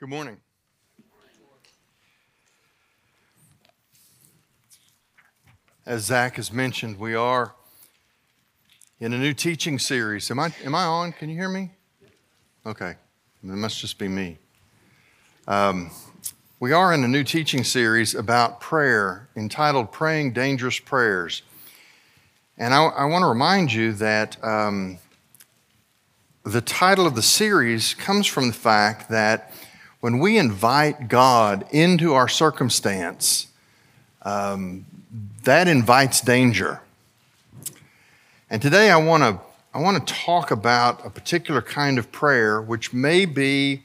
Good morning. As Zach has mentioned, we are in a new teaching series. Am I, am I on? Can you hear me? Okay. It must just be me. Um, we are in a new teaching series about prayer entitled Praying Dangerous Prayers. And I, I want to remind you that um, the title of the series comes from the fact that when we invite God into our circumstance, um, that invites danger. And today I want to I want to talk about a particular kind of prayer, which may be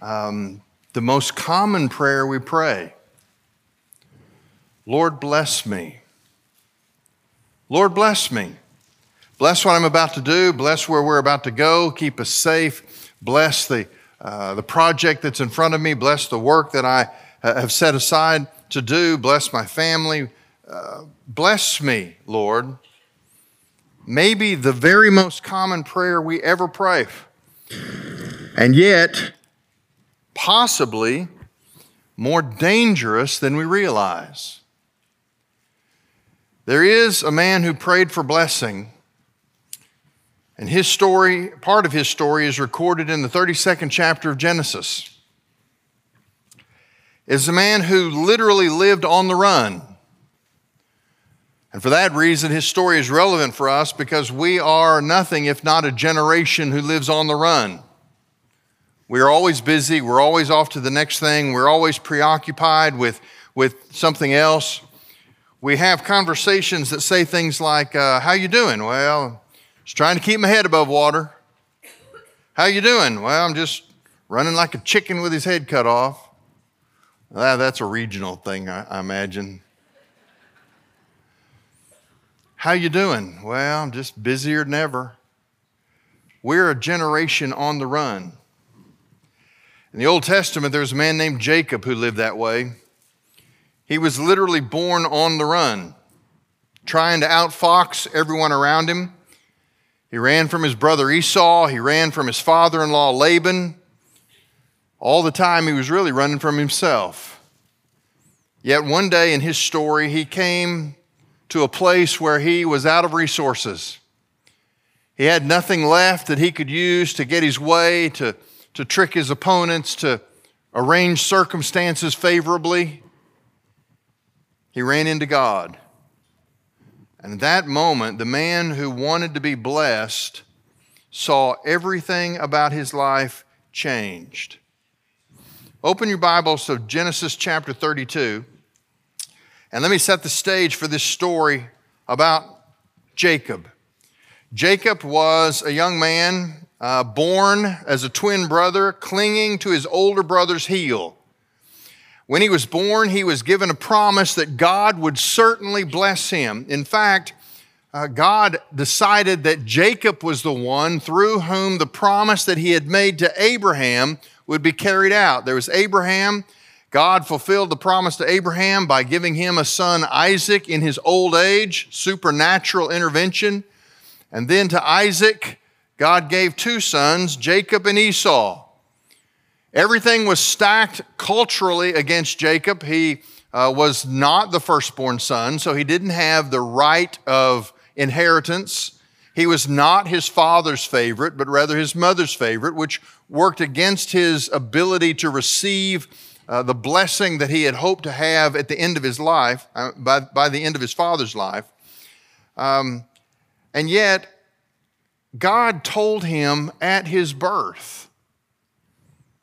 um, the most common prayer we pray. Lord, bless me. Lord, bless me. Bless what I'm about to do. Bless where we're about to go. Keep us safe. Bless the, uh, the project that's in front of me. Bless the work that I uh, have set aside to do. Bless my family. Uh, bless me, Lord. Maybe the very most common prayer we ever pray. And yet, possibly more dangerous than we realize. There is a man who prayed for blessing, and his story, part of his story, is recorded in the 32nd chapter of Genesis. Is a man who literally lived on the run. And for that reason, his story is relevant for us because we are nothing if not a generation who lives on the run. We are always busy, we're always off to the next thing, we're always preoccupied with, with something else. We have conversations that say things like, uh, how you doing? Well, just trying to keep my head above water. How you doing? Well, I'm just running like a chicken with his head cut off. Well, that's a regional thing, I, I imagine. How you doing? Well, I'm just busier than ever. We're a generation on the run. In the Old Testament, there's a man named Jacob who lived that way. He was literally born on the run, trying to outfox everyone around him. He ran from his brother Esau, he ran from his father in law Laban. All the time, he was really running from himself. Yet one day in his story, he came to a place where he was out of resources. He had nothing left that he could use to get his way, to, to trick his opponents, to arrange circumstances favorably. He ran into God. And at that moment, the man who wanted to be blessed saw everything about his life changed. Open your Bibles to Genesis chapter 32. And let me set the stage for this story about Jacob. Jacob was a young man uh, born as a twin brother, clinging to his older brother's heel. When he was born, he was given a promise that God would certainly bless him. In fact, uh, God decided that Jacob was the one through whom the promise that he had made to Abraham would be carried out. There was Abraham, God fulfilled the promise to Abraham by giving him a son, Isaac, in his old age, supernatural intervention. And then to Isaac, God gave two sons, Jacob and Esau. Everything was stacked culturally against Jacob. He uh, was not the firstborn son, so he didn't have the right of inheritance. He was not his father's favorite, but rather his mother's favorite, which worked against his ability to receive uh, the blessing that he had hoped to have at the end of his life, uh, by, by the end of his father's life. Um, and yet, God told him at his birth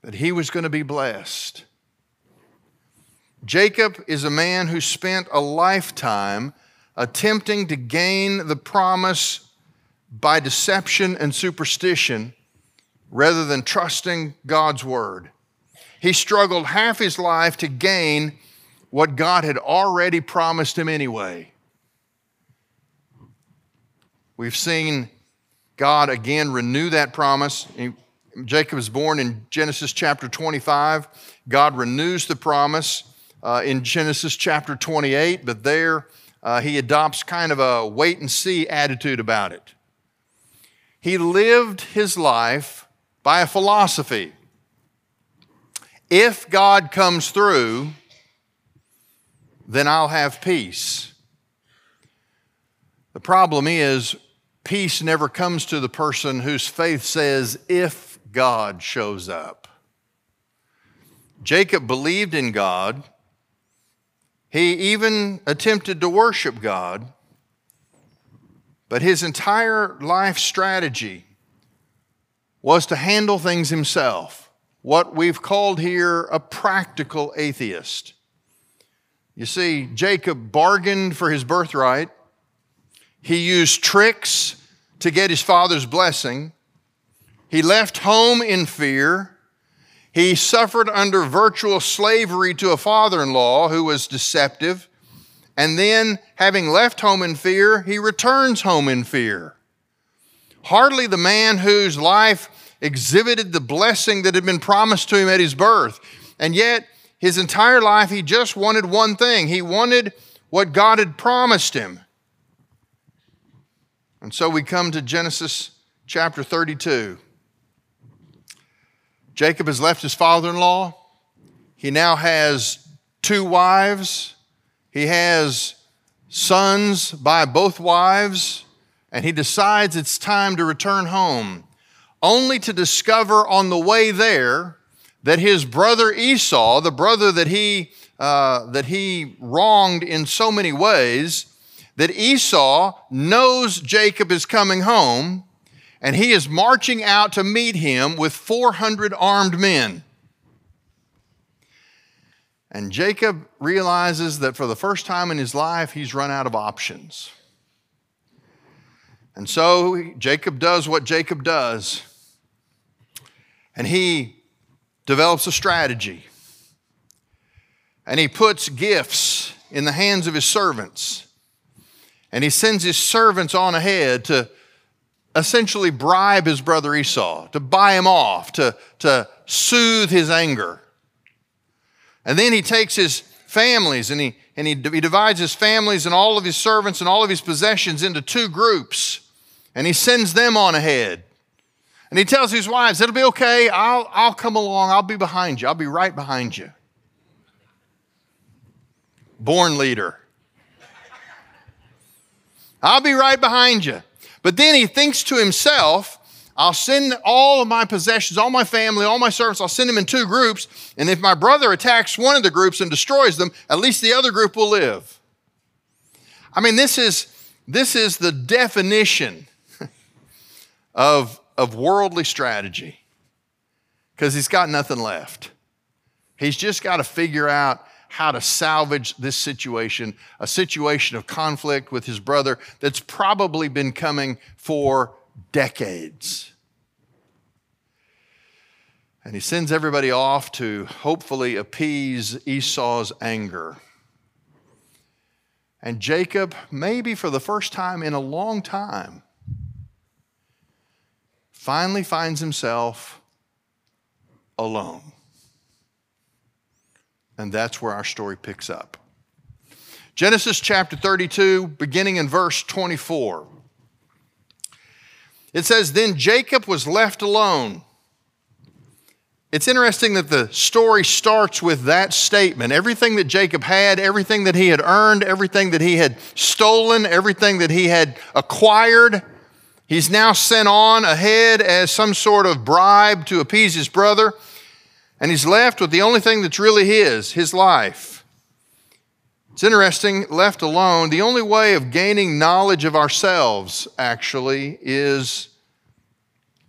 that he was going to be blessed. Jacob is a man who spent a lifetime attempting to gain the promise by deception and superstition rather than trusting God's word. He struggled half his life to gain what God had already promised him anyway. We've seen God again renew that promise. Jacob is born in Genesis chapter 25. God renews the promise uh, in Genesis chapter 28, but there uh, he adopts kind of a wait and see attitude about it. He lived his life by a philosophy if God comes through, then I'll have peace. The problem is, peace never comes to the person whose faith says, if God shows up. Jacob believed in God. He even attempted to worship God. But his entire life strategy was to handle things himself, what we've called here a practical atheist. You see, Jacob bargained for his birthright. He used tricks to get his father's blessing. He left home in fear. He suffered under virtual slavery to a father in law who was deceptive. And then, having left home in fear, he returns home in fear. Hardly the man whose life exhibited the blessing that had been promised to him at his birth. And yet, his entire life, he just wanted one thing he wanted what God had promised him. And so we come to Genesis chapter 32. Jacob has left his father in law. He now has two wives. He has sons by both wives. And he decides it's time to return home, only to discover on the way there that his brother Esau, the brother that he, uh, that he wronged in so many ways, that Esau knows Jacob is coming home and he is marching out to meet him with 400 armed men. And Jacob realizes that for the first time in his life, he's run out of options. And so Jacob does what Jacob does, and he develops a strategy. And he puts gifts in the hands of his servants. And he sends his servants on ahead to essentially bribe his brother Esau, to buy him off, to, to soothe his anger. And then he takes his families and, he, and he, he divides his families and all of his servants and all of his possessions into two groups. And he sends them on ahead. And he tells his wives, It'll be okay. I'll, I'll come along. I'll be behind you. I'll be right behind you. Born leader. I'll be right behind you. But then he thinks to himself, I'll send all of my possessions, all my family, all my servants, I'll send them in two groups. And if my brother attacks one of the groups and destroys them, at least the other group will live. I mean, this is, this is the definition of, of worldly strategy because he's got nothing left. He's just got to figure out how to salvage this situation, a situation of conflict with his brother that's probably been coming for decades. And he sends everybody off to hopefully appease Esau's anger. And Jacob, maybe for the first time in a long time, finally finds himself alone. And that's where our story picks up. Genesis chapter 32, beginning in verse 24. It says, Then Jacob was left alone. It's interesting that the story starts with that statement. Everything that Jacob had, everything that he had earned, everything that he had stolen, everything that he had acquired, he's now sent on ahead as some sort of bribe to appease his brother and he's left with the only thing that's really his, his life. It's interesting, left alone, the only way of gaining knowledge of ourselves, actually, is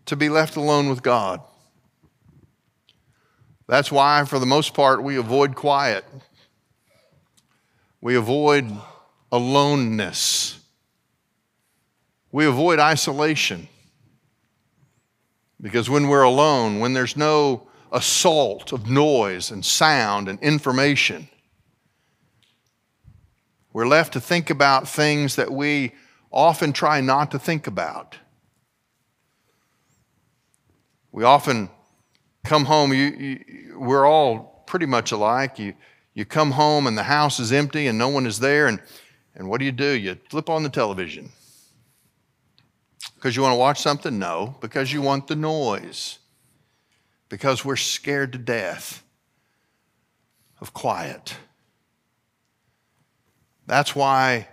to be left alone with God. That's why, for the most part, we avoid quiet. We avoid aloneness. We avoid isolation. Because when we're alone, when there's no assault of noise and sound and information. We're left to think about things that we often try not to think about. We often come home, you, you, we're all pretty much alike. You, you come home and the house is empty and no one is there, and, and what do you do? You flip on the television. Because you want to watch something? No, because you want the noise because we're scared to death of quiet. That's why,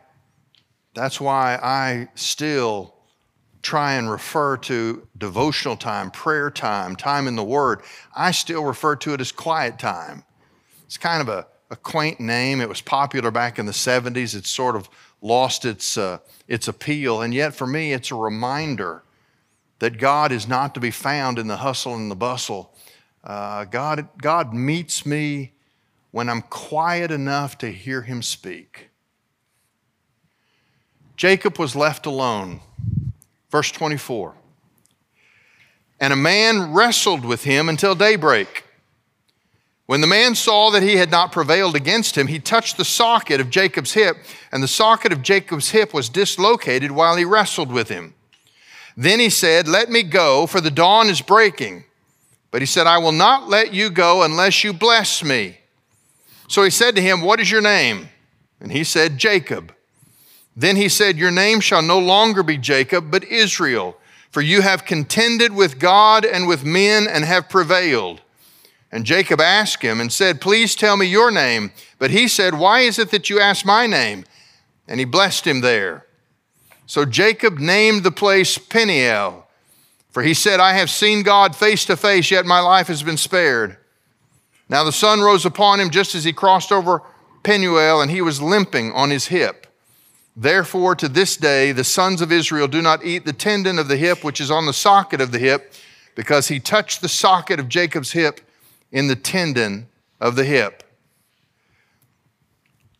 that's why I still try and refer to devotional time, prayer time, time in the Word. I still refer to it as quiet time. It's kind of a, a quaint name. It was popular back in the 70s. It's sort of lost its, uh, its appeal. And yet, for me, it's a reminder that God is not to be found in the hustle and the bustle. Uh, God, God meets me when I'm quiet enough to hear Him speak. Jacob was left alone. Verse 24. And a man wrestled with him until daybreak. When the man saw that he had not prevailed against him, he touched the socket of Jacob's hip, and the socket of Jacob's hip was dislocated while he wrestled with him. Then he said, Let me go, for the dawn is breaking. But he said, I will not let you go unless you bless me. So he said to him, What is your name? And he said, Jacob. Then he said, Your name shall no longer be Jacob, but Israel, for you have contended with God and with men and have prevailed. And Jacob asked him and said, Please tell me your name. But he said, Why is it that you ask my name? And he blessed him there. So Jacob named the place Peniel, for he said, I have seen God face to face, yet my life has been spared. Now the sun rose upon him just as he crossed over Penuel, and he was limping on his hip. Therefore, to this day, the sons of Israel do not eat the tendon of the hip which is on the socket of the hip, because he touched the socket of Jacob's hip in the tendon of the hip.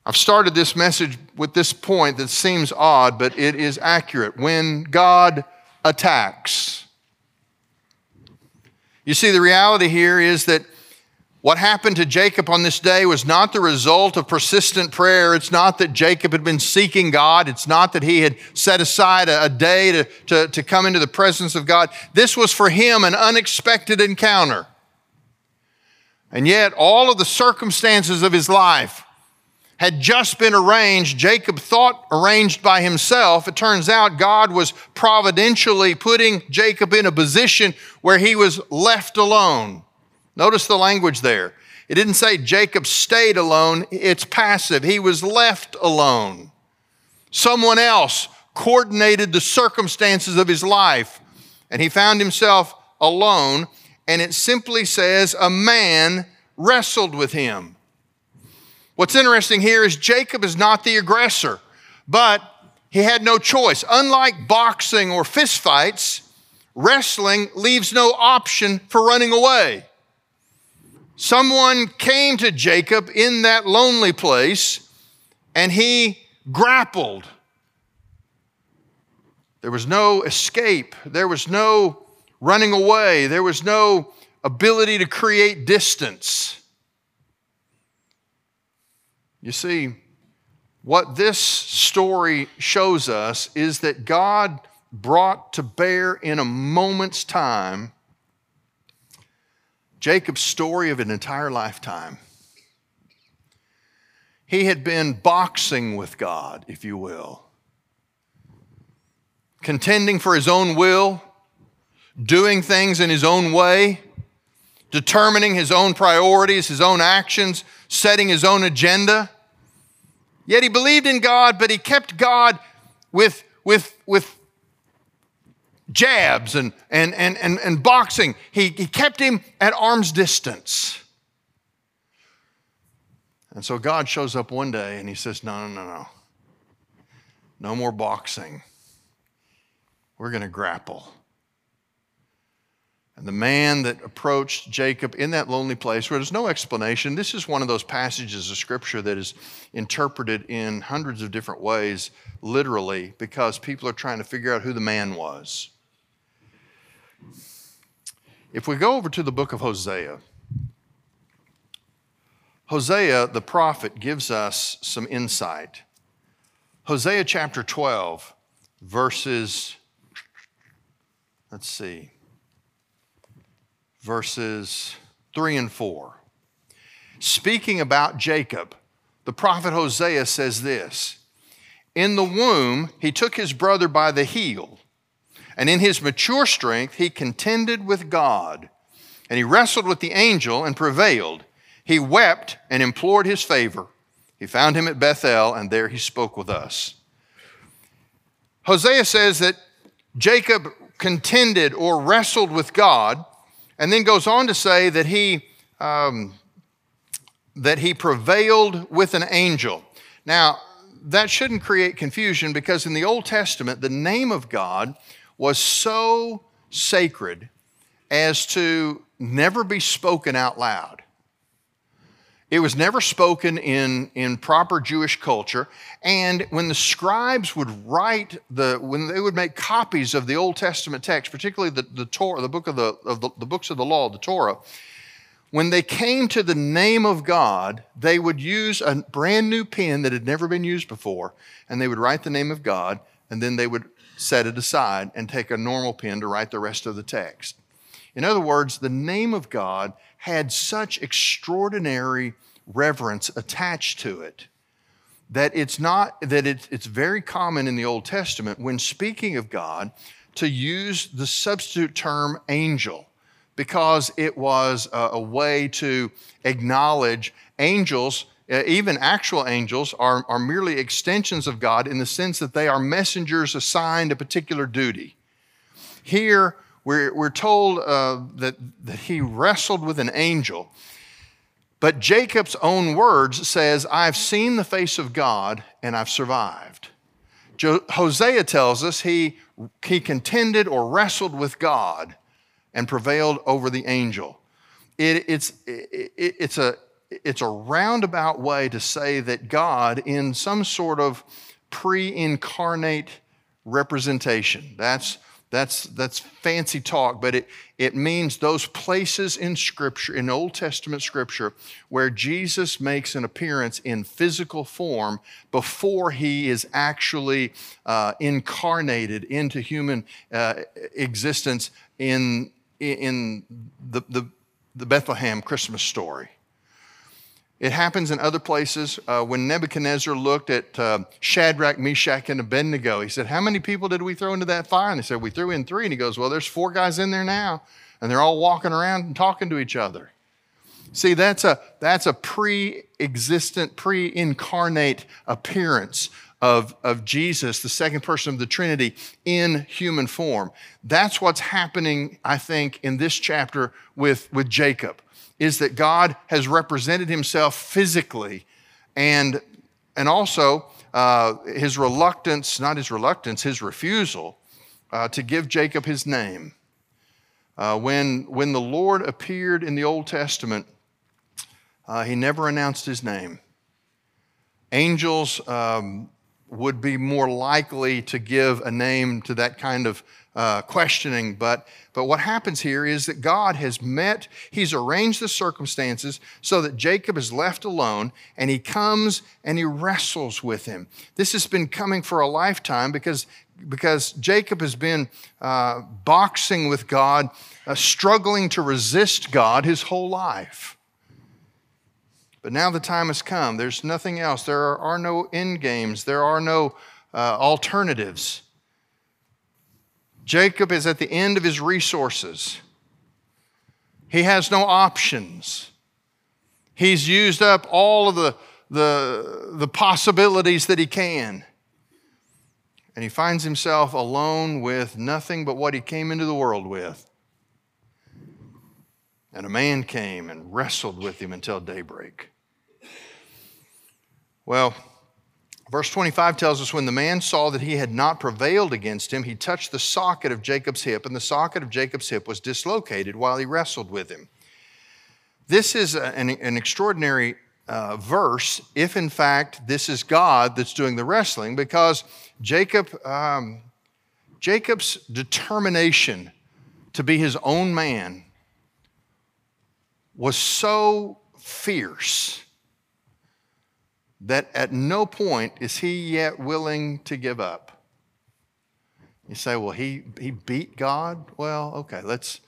I've started this message with this point that seems odd, but it is accurate. When God attacks, you see, the reality here is that what happened to Jacob on this day was not the result of persistent prayer. It's not that Jacob had been seeking God. It's not that he had set aside a, day to, to, to come into the presence of God. This was for him an unexpected encounter. And yet, all of the circumstances of his life had just been arranged. Jacob thought arranged by himself. It turns out God was providentially putting Jacob in a position where he was left alone. Notice the language there. It didn't say Jacob stayed alone, it's passive. He was left alone. Someone else coordinated the circumstances of his life, and he found himself alone and it simply says, A man wrestled with him. What's interesting here is Jacob is not the aggressor, but he had no choice. Unlike boxing or fistfights, wrestling leaves no option for running away. Someone came to Jacob in that lonely place and he grappled. There was no escape, there was no running away, there was no ability to create distance. You see, what this story shows us is that God brought to bear in a moment's time Jacob's story of an entire lifetime. He had been boxing with God, if you will, contending for his own will, doing things in his own way, determining his own priorities, his own actions, setting his own agenda. Yet he believed in God, but he kept God with, with, with jabs and, and, and, and, and boxing. He, he kept him at arm's distance. And so God shows up one day and he says, No, no, no, no. No more boxing. We're going to grapple. And the man that approached Jacob in that lonely place where there's no explanation, this is one of those passages of scripture that is interpreted in hundreds of different ways, literally, because people are trying to figure out who the man was. If we go over to the book of Hosea, Hosea, the prophet, gives us some insight. Hosea chapter 12, verses, let's see, verses 3 and 4. Speaking about Jacob, the prophet Hosea says this In the womb, he took his brother by the heel, and in his mature strength, he contended with God, and he wrestled with the angel and prevailed. He wept and implored his favor. He found him at Bethel, and there he spoke with us. Hosea says that Jacob contended or wrestled with God, and then goes on to say that he, um, that he prevailed with an angel. Now, that shouldn't create confusion because in the Old Testament, the name of God was so sacred as to never be spoken out loud. It was never spoken in, in proper Jewish culture. And when the scribes would write the, when they would make copies of the Old Testament text, particularly the, the Torah, the book of the, of the, the books of the law, the Torah, when they came to the name of God, they would use a brand new pen that had never been used before, and they would write the name of God, and then they would set it aside and take a normal pen to write the rest of the text. In other words, the name of God had such extraordinary reverence attached to it that it's not that it, it's very common in the old testament when speaking of god to use the substitute term angel because it was a, a way to acknowledge angels uh, even actual angels are, are merely extensions of god in the sense that they are messengers assigned a particular duty. Here we're, we're told uh, that, that he wrestled with an angel. But Jacob's own words says, I've seen the face of God and I've survived. Jo- Hosea tells us he, he contended or wrestled with God and prevailed over the angel. It, it's, it, it's, a, it's a roundabout way to say that God, in some sort of pre incarnate representation, that's that's, that's fancy talk, but it, it means those places in Scripture, in Old Testament Scripture, where Jesus makes an appearance in physical form before he is actually uh, incarnated into human uh, existence in, in the, the, the Bethlehem Christmas story. It happens in other places. Uh, when Nebuchadnezzar looked at uh, Shadrach, Meshach, and Abednego, he said, How many people did we throw into that fire? And they said, We threw in three. And he goes, Well, there's four guys in there now, and they're all walking around and talking to each other. See, that's a, that's a pre existent, pre incarnate appearance of, of Jesus, the second person of the Trinity, in human form. That's what's happening, I think, in this chapter with, with Jacob is that God has represented himself physically and, and also uh, his reluctance, not his reluctance, his refusal uh, to give Jacob his name. Uh, when, when the Lord appeared in the Old Testament, uh, he never announced his name. Angels um, would be more likely to give a name to that kind of uh, questioning. But, but what happens here is that God has met, He's arranged the circumstances so that Jacob is left alone and he comes and he wrestles with him. This has been coming for a lifetime because, because Jacob has been uh, boxing with God, uh, struggling to resist God his whole life. But now the time has come. There's nothing else. There are, are no end games. There are no uh, alternatives. Jacob is at the end of his resources. He has no options. He's used up all of the, the, the possibilities that he can. And he finds himself alone with nothing but what he came into the world with. And a man came and wrestled with him until daybreak. Well, Verse 25 tells us when the man saw that he had not prevailed against him, he touched the socket of Jacob's hip, and the socket of Jacob's hip was dislocated while he wrestled with him. This is an, an extraordinary uh, verse if, in fact, this is God that's doing the wrestling, because Jacob, um, Jacob's determination to be his own man was so fierce that at no point is he yet willing to give up. You say, well, he, he beat God? Well, okay, let's,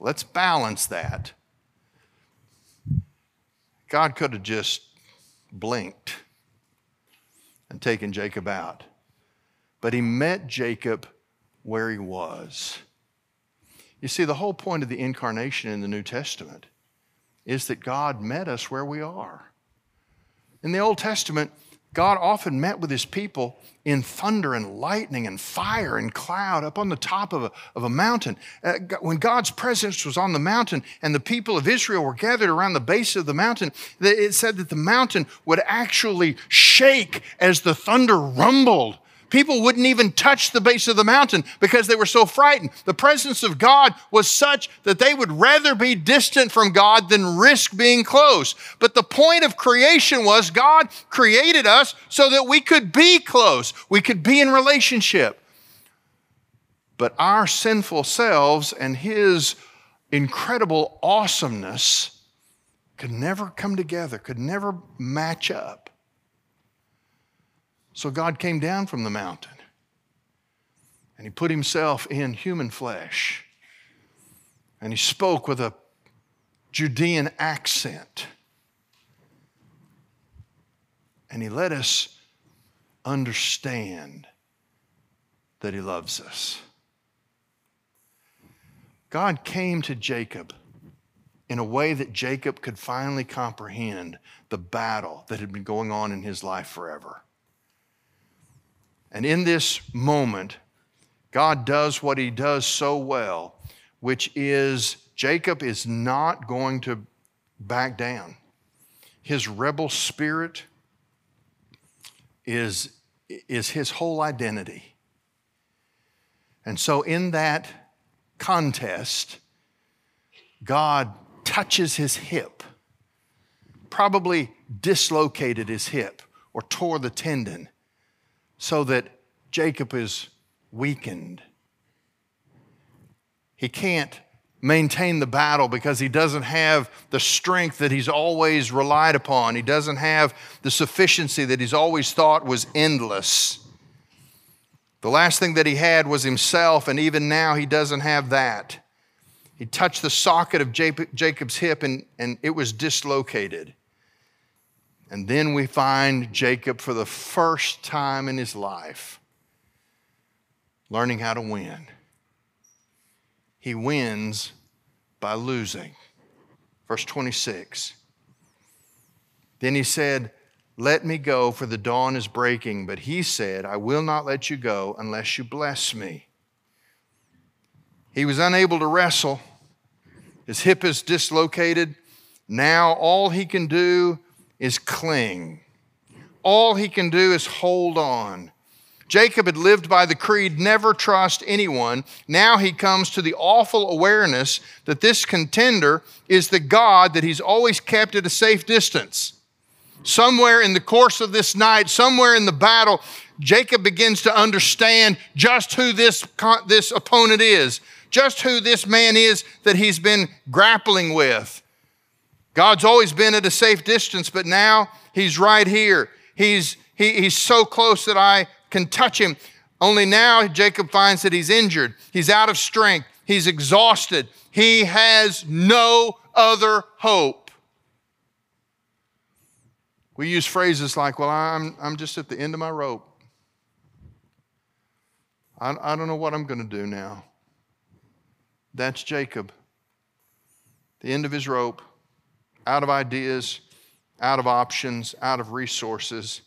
let's balance that. God could have just blinked and taken Jacob out. But he met Jacob where he was. You see, the whole point of the incarnation in the New Testament is that God met us where we are. In the Old Testament, God often met with his people in thunder and lightning and fire and cloud up on the top of a, of a mountain. Uh, when God's presence was on the mountain and the people of Israel were gathered around the base of the mountain, it said that the mountain would actually shake as the thunder rumbled People wouldn't even touch the base of the mountain because they were so frightened. The presence of God was such that they would rather be distant from God than risk being close. But the point of creation was God created us so that we could be close, we could be in relationship. But our sinful selves and His incredible awesomeness could never come together, could never match up. So God came down from the mountain and he put himself in human flesh and he spoke with a Judean accent. And he let us understand that he loves us. God came to Jacob in a way that Jacob could finally comprehend the battle that had been going on in his life forever. And in this moment, God does what he does so well, which is Jacob is not going to back down. His rebel spirit is, is his whole identity. And so, in that contest, God touches his hip, probably dislocated his hip or tore the tendon so that Jacob is weakened. He can't maintain the battle because he doesn't have the strength that he's always relied upon. He doesn't have the sufficiency that he's always thought was endless. The last thing that he had was himself, and even now he doesn't have that. He touched the socket of Jacob's hip and, and it was dislocated. And then we find Jacob for the first time in his life learning how to win. He wins by losing. Verse 26. Then he said, Let me go, for the dawn is breaking. But he said, I will not let you go unless you bless me. He was unable to wrestle. His hip is dislocated. Now all he can do is cling. All he can do is hold on. Jacob had lived by the creed, never trust anyone. Now he comes to the awful awareness that this contender is the God that he's always kept at a safe distance. Somewhere in the course of this night, somewhere in the battle, Jacob begins to understand just who this, this opponent is, just who this man is that he's been grappling with. God's always been at a safe distance, but now he's right here. He's, he, he's so close that I can touch him. Only now Jacob finds that he's injured. He's out of strength. He's exhausted. He has no other hope. We use phrases like, well, I'm, I'm just at the end of my rope. I, I don't know what I'm going to do now. That's Jacob. The end of his rope out of ideas, out of options, out of resources.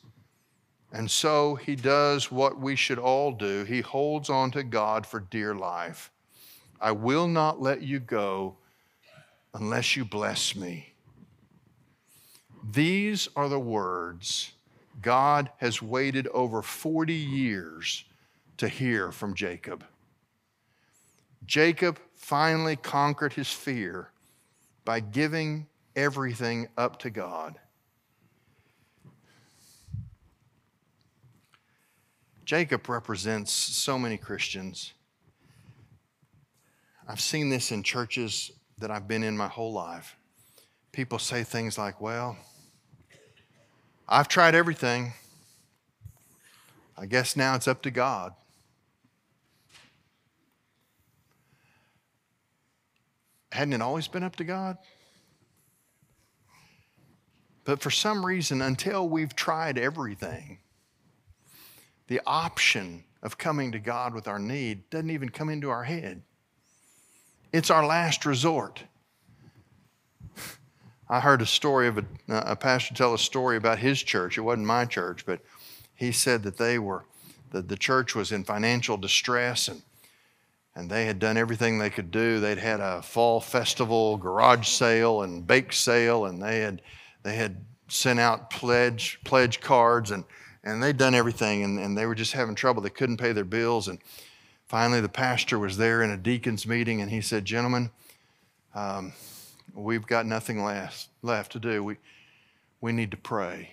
And so he does what we should all do. He holds on to God for dear life. I will not let you go unless you bless me. These are the words God has waited over 40 years to hear from Jacob. Jacob finally conquered his fear by giving everything up to God. Jacob represents so many Christians. I've seen this in churches that I've been in my whole life. People say things like, Well, I've tried everything. I guess now it's up to God. Hadn't it always been up to God? But for some reason, until we've tried everything, the option of coming to God with our need doesn't even come into our head. It's our last resort. I heard a story of a, a pastor tell a story about his church. It wasn't my church, but he said that they were, that the church was in financial distress and and they had done everything they could do. They'd had a fall festival, garage sale, and bake sale, and they had they had sent out pledge pledge cards, and and they'd done everything, and, and they were just having trouble. They couldn't pay their bills, and finally the pastor was there in a deacons meeting, and he said, "Gentlemen, um, we've got nothing left left to do. We we need to pray."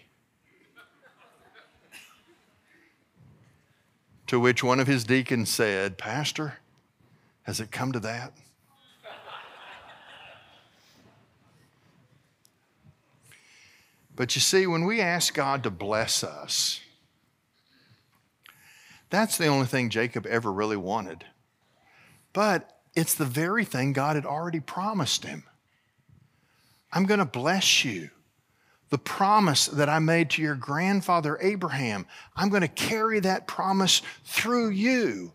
to which one of his deacons said, Pastor, has it come to that? But you see, when we ask God to bless us, that's the only thing Jacob ever really wanted. But it's the very thing God had already promised him. I'm going to bless you. The promise that I made to your grandfather Abraham, I'm going to carry that promise through you.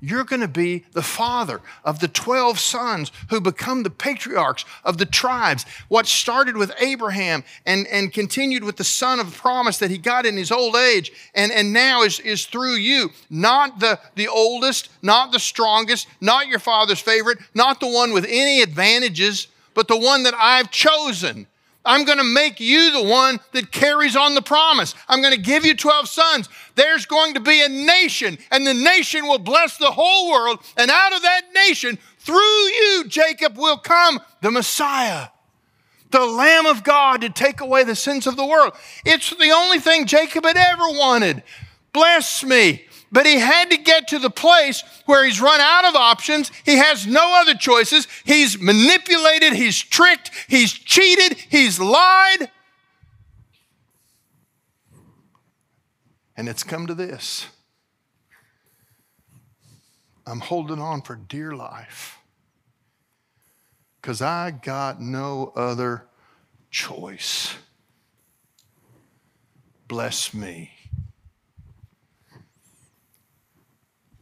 You're going to be the father of the 12 sons who become the patriarchs of the tribes. What started with Abraham and, and continued with the son of promise that he got in his old age and, and now is, is through you. Not the, the oldest, not the strongest, not your father's favorite, not the one with any advantages, but the one that I've chosen I'm going to make you the one that carries on the promise. I'm going to give you 12 sons. There's going to be a nation, and the nation will bless the whole world. And out of that nation, through you, Jacob, will come the Messiah, the Lamb of God to take away the sins of the world. It's the only thing Jacob had ever wanted. Bless me. But he had to get to the place where he's run out of options. He has no other choices. He's manipulated, he's tricked, he's cheated, he's lied. And it's come to this I'm holding on for dear life because I got no other choice. Bless me.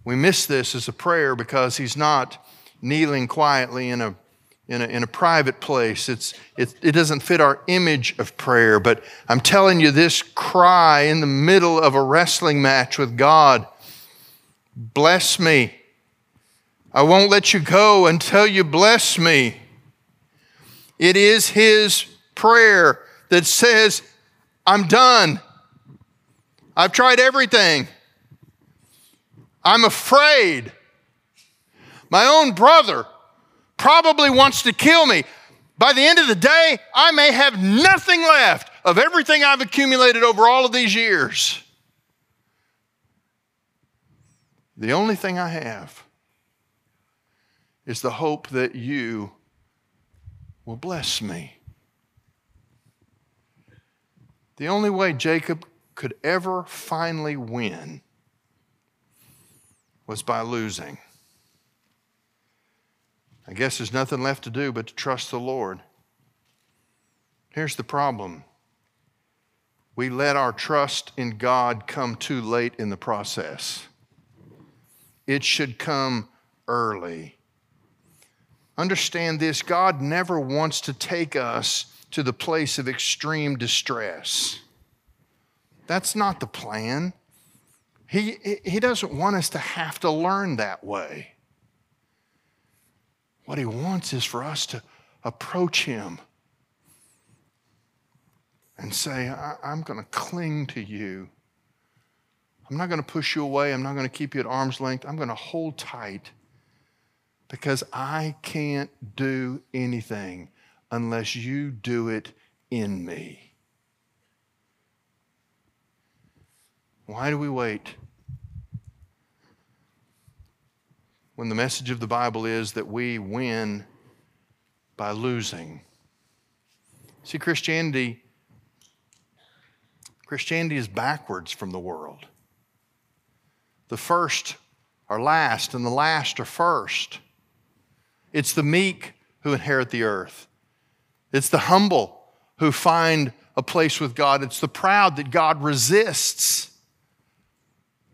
We miss this as a prayer because he's not kneeling quietly in a, in a, in a private place. It's, it, it doesn't fit our image of prayer. But I'm telling you, this cry in the middle of a wrestling match with God bless me. I won't let you go until you bless me. It is his prayer that says, I'm done. I've tried everything. I'm afraid. My own brother probably wants to kill me. By the end of the day, I may have nothing left of everything I've accumulated over all of these years. The only thing I have is the hope that you will bless me. The only way Jacob could ever finally win was by losing. I guess there's nothing left to do but to trust the Lord. Here's the problem we let our trust in God come too late in the process. It should come early. Understand this God never wants to take us to the place of extreme distress. That's not the plan. He, he doesn't want us to have to learn that way. What he wants is for us to approach him and say, I'm going to cling to you. I'm not going to push you away. I'm not going to keep you at arm's length. I'm going to hold tight because I can't do anything unless you do it in me. Why do we wait? when the message of the Bible is that we win by losing. See, Christianity, Christianity is backwards from the world. The first are last, and the last are first. It's the meek who inherit the earth. It's the humble who find a place with God. It's the proud that God resists.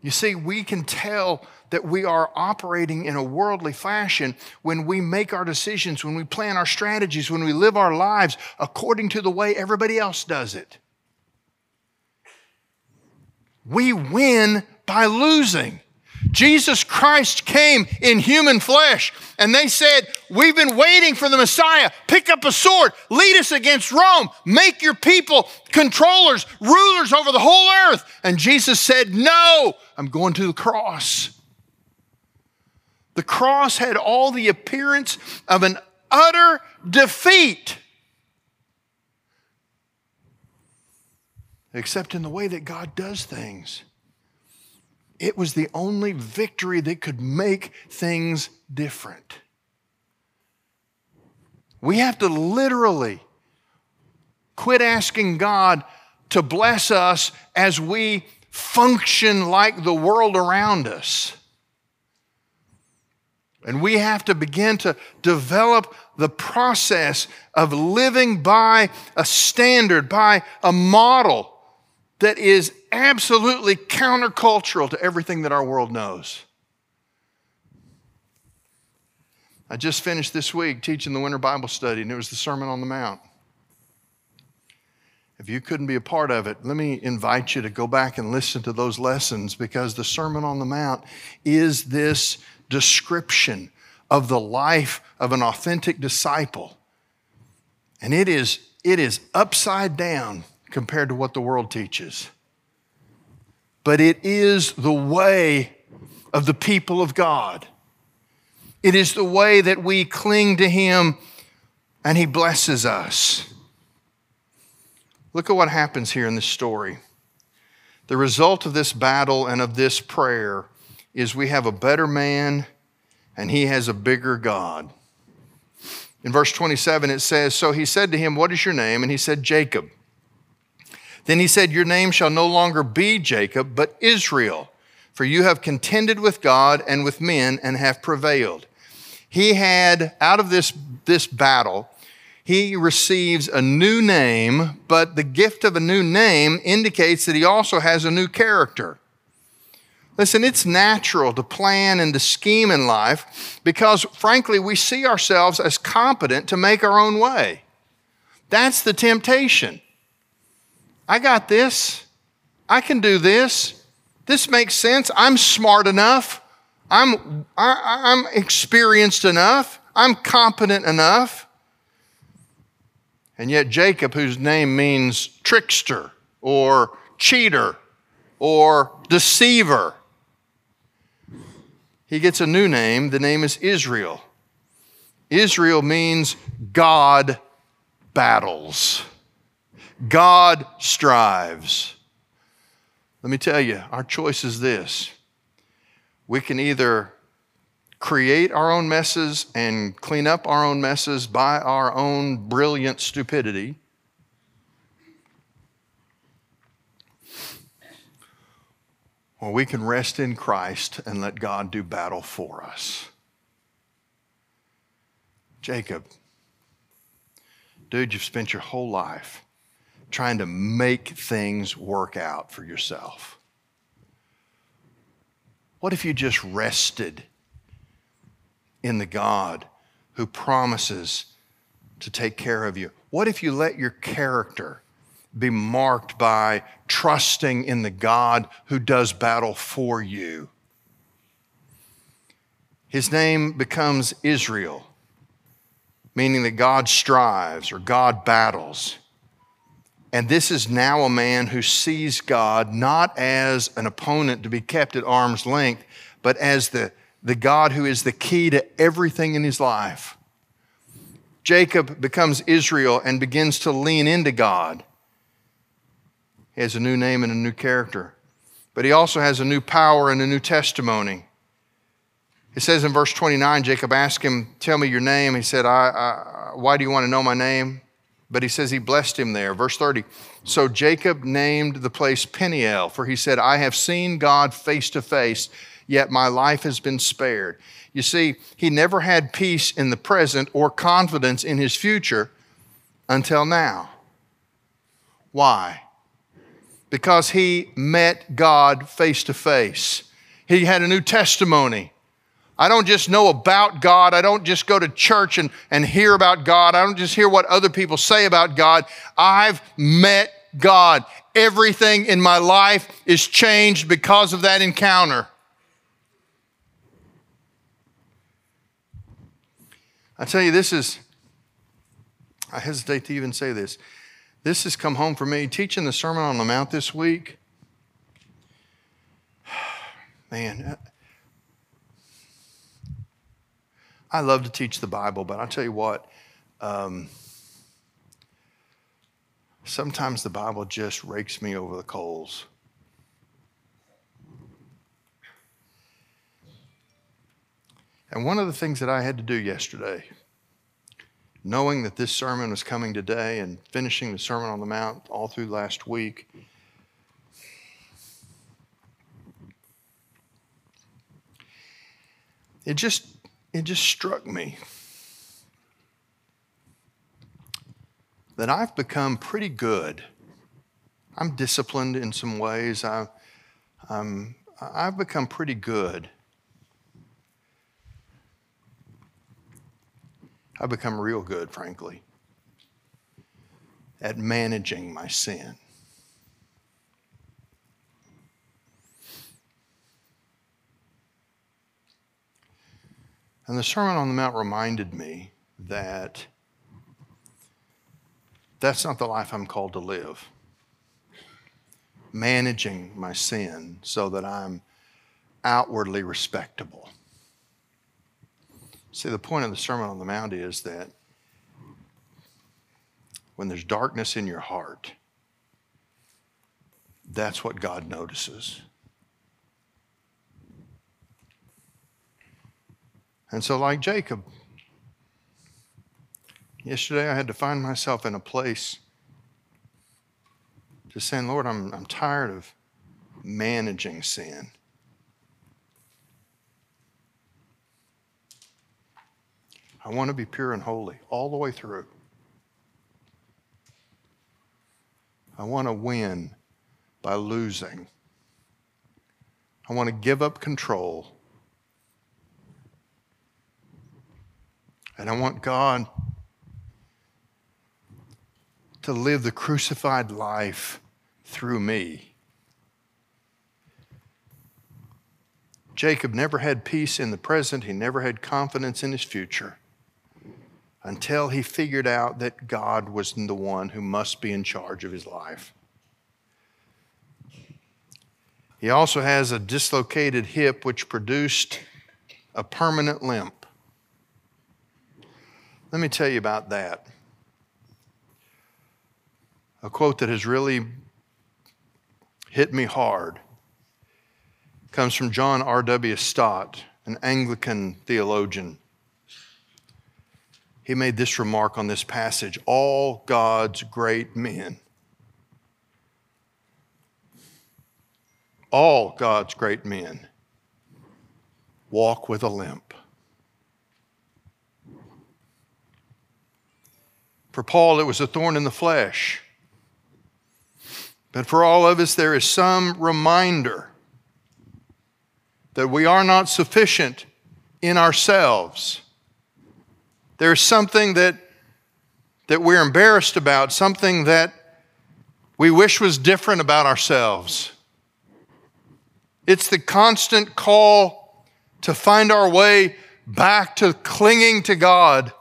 You see, we can tell that we are operating in a worldly fashion when we make our decisions, when we plan our strategies, when we live our lives according to the way everybody else does it. We win by losing. Jesus Christ came in human flesh, and they said, We've been waiting for the Messiah. Pick up a sword, lead us against Rome, make your people controllers, rulers over the whole earth. And Jesus said, No, I'm going to the cross. The cross had all the appearance of an utter defeat, except in the way that God does things. It was the only victory that could make things different. We have to literally quit asking God to bless us as we function like the world around us. And we have to begin to develop the process of living by a standard, by a model that is absolutely countercultural to everything that our world knows. I just finished this week teaching the winter Bible study, and it was the Sermon on the Mount. If you couldn't be a part of it, let me invite you to go back and listen to those lessons because the Sermon on the Mount is this description of the life of an authentic disciple. And it is, it is upside down compared to what the world teaches. But it is the way of the people of God. It is the way that we cling to Him and He blesses us. Look at what happens here in this story. The result of this battle and of this prayer is we have a better man and he has a bigger God. In verse 27, it says So he said to him, What is your name? And he said, Jacob. Then he said, Your name shall no longer be Jacob, but Israel, for you have contended with God and with men and have prevailed. He had, out of this, this battle, he receives a new name, but the gift of a new name indicates that he also has a new character. Listen, it's natural to plan and to scheme in life because, frankly, we see ourselves as competent to make our own way. That's the temptation. I got this. I can do this. This makes sense. I'm smart enough. I'm, I, am experienced enough. I'm competent enough. And yet, Jacob, whose name means trickster or cheater or deceiver, he gets a new name. The name is Israel. Israel means God battles. God strives. Let me tell you, our choice is this. We can either create our own messes and clean up our own messes by our own brilliant stupidity. Or we can rest in Christ and let God do battle for us. Jacob, dude, you've spent your whole life trying to make things work out for yourself? What if you just rested in the God who promises to take care of you? What if you let your character be marked by trusting in the God who does battle for you? His name becomes Israel, meaning that God strives or God battles. And this is now a man who sees God not as an opponent to be kept at arm's length, but as the, the God who is the key to everything in his life. Jacob becomes Israel and begins to lean into God. He has a new name and a new character, but he also has a new power and a new testimony. It says in verse 29, Jacob asked him, Tell me your name. He said, I, I, Why do you want to know my name? But he says he blessed him there. Verse 30. So Jacob named the place Peniel, for he said, I have seen God face to face, yet my life has been spared. You see, he never had peace in the present or confidence in his future until now. Why? Because he met God face to face. he had a new testimony. I don't just know about God. I don't just go to church and, and hear about God. I don't just hear what other people say about God. I've met God. Everything in my life is changed because of that encounter. I tell you, this is, I hesitate to even say this. This has come home for me. Teaching the Sermon on the Mount this week, man, I love to teach the Bible, but I'll tell you what, um, sometimes the Bible just rakes me over the coals. And one of the things that I had to do yesterday, knowing that this sermon was coming today and finishing the Sermon on the Mount all through last week, it just it just struck me that I've become pretty good. I'm disciplined in some ways. I, I'm, I've become pretty good. I've become real good, frankly, at managing my sin. And the Sermon on the Mount reminded me that that's not the life I'm called to live. Managing my sin so that I'm outwardly respectable. See, the point of the Sermon on the Mount is that when there's darkness in your heart, that's what God notices. And so, like Jacob, yesterday I had to find myself in a place just saying, Lord, I'm, I'm tired of managing sin. I want to be pure and holy all the way through. I want to win by losing. I want to give up control And I want God to live the crucified life through me. Jacob never had peace in the present, he never had confidence in his future until he figured out that God was the one who must be in charge of his life. He also has a dislocated hip, which produced a permanent limp. Let me tell you about that. A quote that has really hit me hard comes from John R.W. Stott, an Anglican theologian. He made this remark on this passage all God's great men, all God's great men walk with a limp. For Paul, it was a thorn in the flesh. But for all of us, there is some reminder that we are not sufficient in ourselves. There's something that, that we're embarrassed about, something that we wish was different about ourselves. It's the constant call to find our way back to clinging to God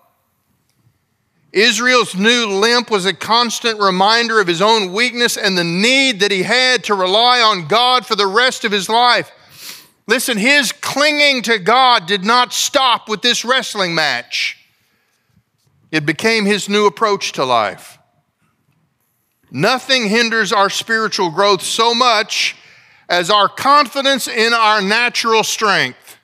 Israel's new limp was a constant reminder of his own weakness and the need that he had to rely on God for the rest of his life. Listen, his clinging to God did not stop with this wrestling match, it became his new approach to life. Nothing hinders our spiritual growth so much as our confidence in our natural strength.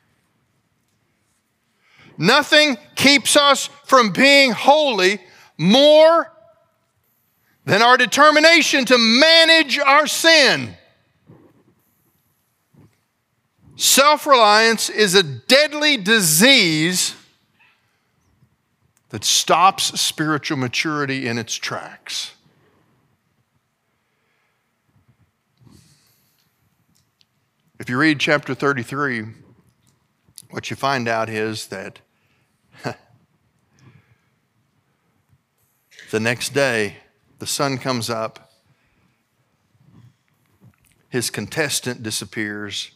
Nothing keeps us from being holy more than our determination to manage our sin. Self reliance is a deadly disease that stops spiritual maturity in its tracks. If you read chapter 33, what you find out is that the next day, the sun comes up, his contestant disappears.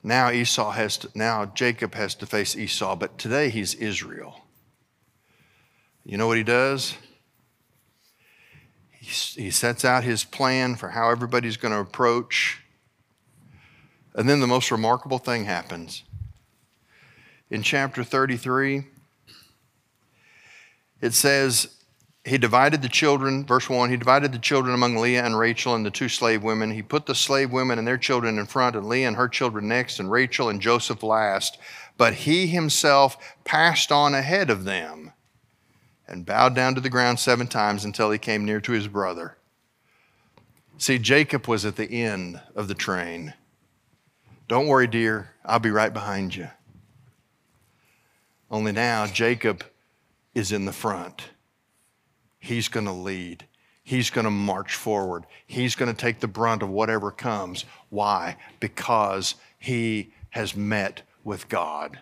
Now Esau has to, now Jacob has to face Esau, but today he's Israel. You know what he does? He, he sets out his plan for how everybody's going to approach. And then the most remarkable thing happens. In chapter 33, it says, he divided the children, verse 1, he divided the children among Leah and Rachel and the two slave women. He put the slave women and their children in front, and Leah and her children next, and Rachel and Joseph last. But he himself passed on ahead of them and bowed down to the ground seven times until he came near to his brother. See, Jacob was at the end of the train. Don't worry, dear, I'll be right behind you. Only now, Jacob is in the front. He's going to lead. He's going to march forward. He's going to take the brunt of whatever comes. Why? Because he has met with God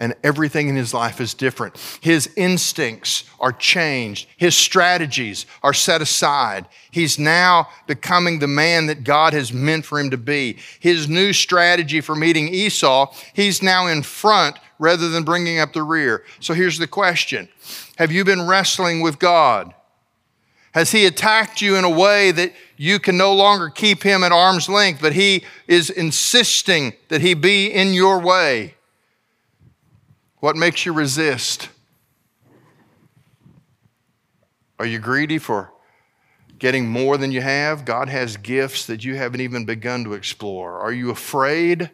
and everything in his life is different. His instincts are changed, his strategies are set aside. He's now becoming the man that God has meant for him to be. His new strategy for meeting Esau, he's now in front rather than bringing up the rear. So here's the question Have you been wrestling with God? Has he attacked you in a way that you can no longer keep him at arm's length, but he is insisting that he be in your way? What makes you resist? Are you greedy for getting more than you have? God has gifts that you haven't even begun to explore. Are you afraid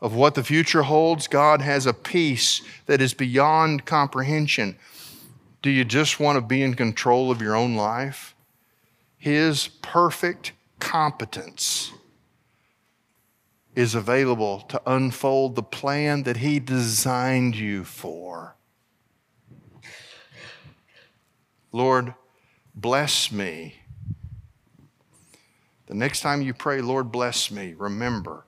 of what the future holds? God has a peace that is beyond comprehension. Do you just want to be in control of your own life? His perfect competence is available to unfold the plan that He designed you for. Lord, bless me. The next time you pray, Lord, bless me, remember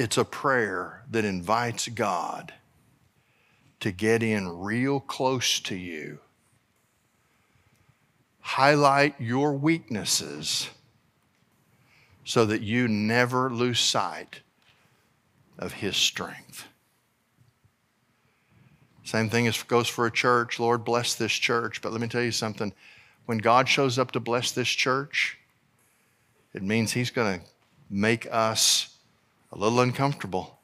it's a prayer that invites God to get in real close to you, highlight your weaknesses so that you never lose sight of His strength. Same thing goes for a church. Lord, bless this church. But let me tell you something. When God shows up to bless this church, it means He's going to make us a little uncomfortable.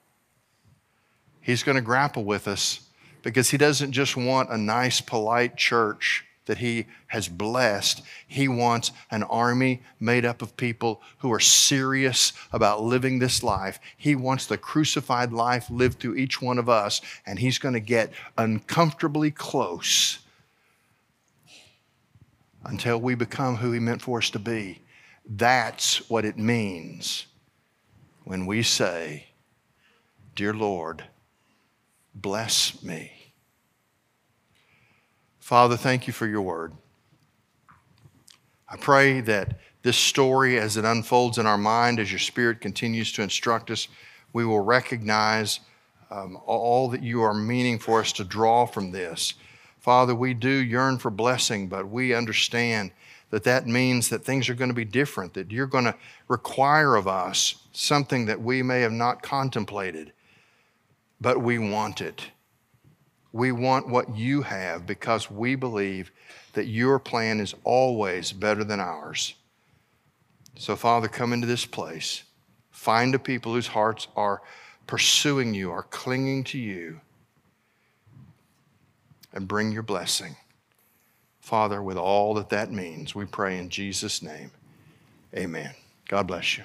He's going to grapple with us because He doesn't just want a nice, polite church that He has blessed. He wants an army made up of people who are serious about living this life. He wants the crucified life lived through each one of us, and He's going to get uncomfortably close until we become who He meant for us to be. That's what it means when we say, Dear Lord, bless me. Father, thank you for your word. I pray that this story, as it unfolds in our mind, as your spirit continues to instruct us, we will recognize um, all that you are meaning for us to draw from this. Father, we do yearn for blessing, but we understand that that means that things are going to be different, that you're going to require of us something that we may have not contemplated, but we want it. We want what you have because we believe that your plan is always better than ours. So, Father, come into this place. Find a people whose hearts are pursuing you, are clinging to you, and bring your blessing. Father, with all that that means, we pray in Jesus' name. Amen. God bless you.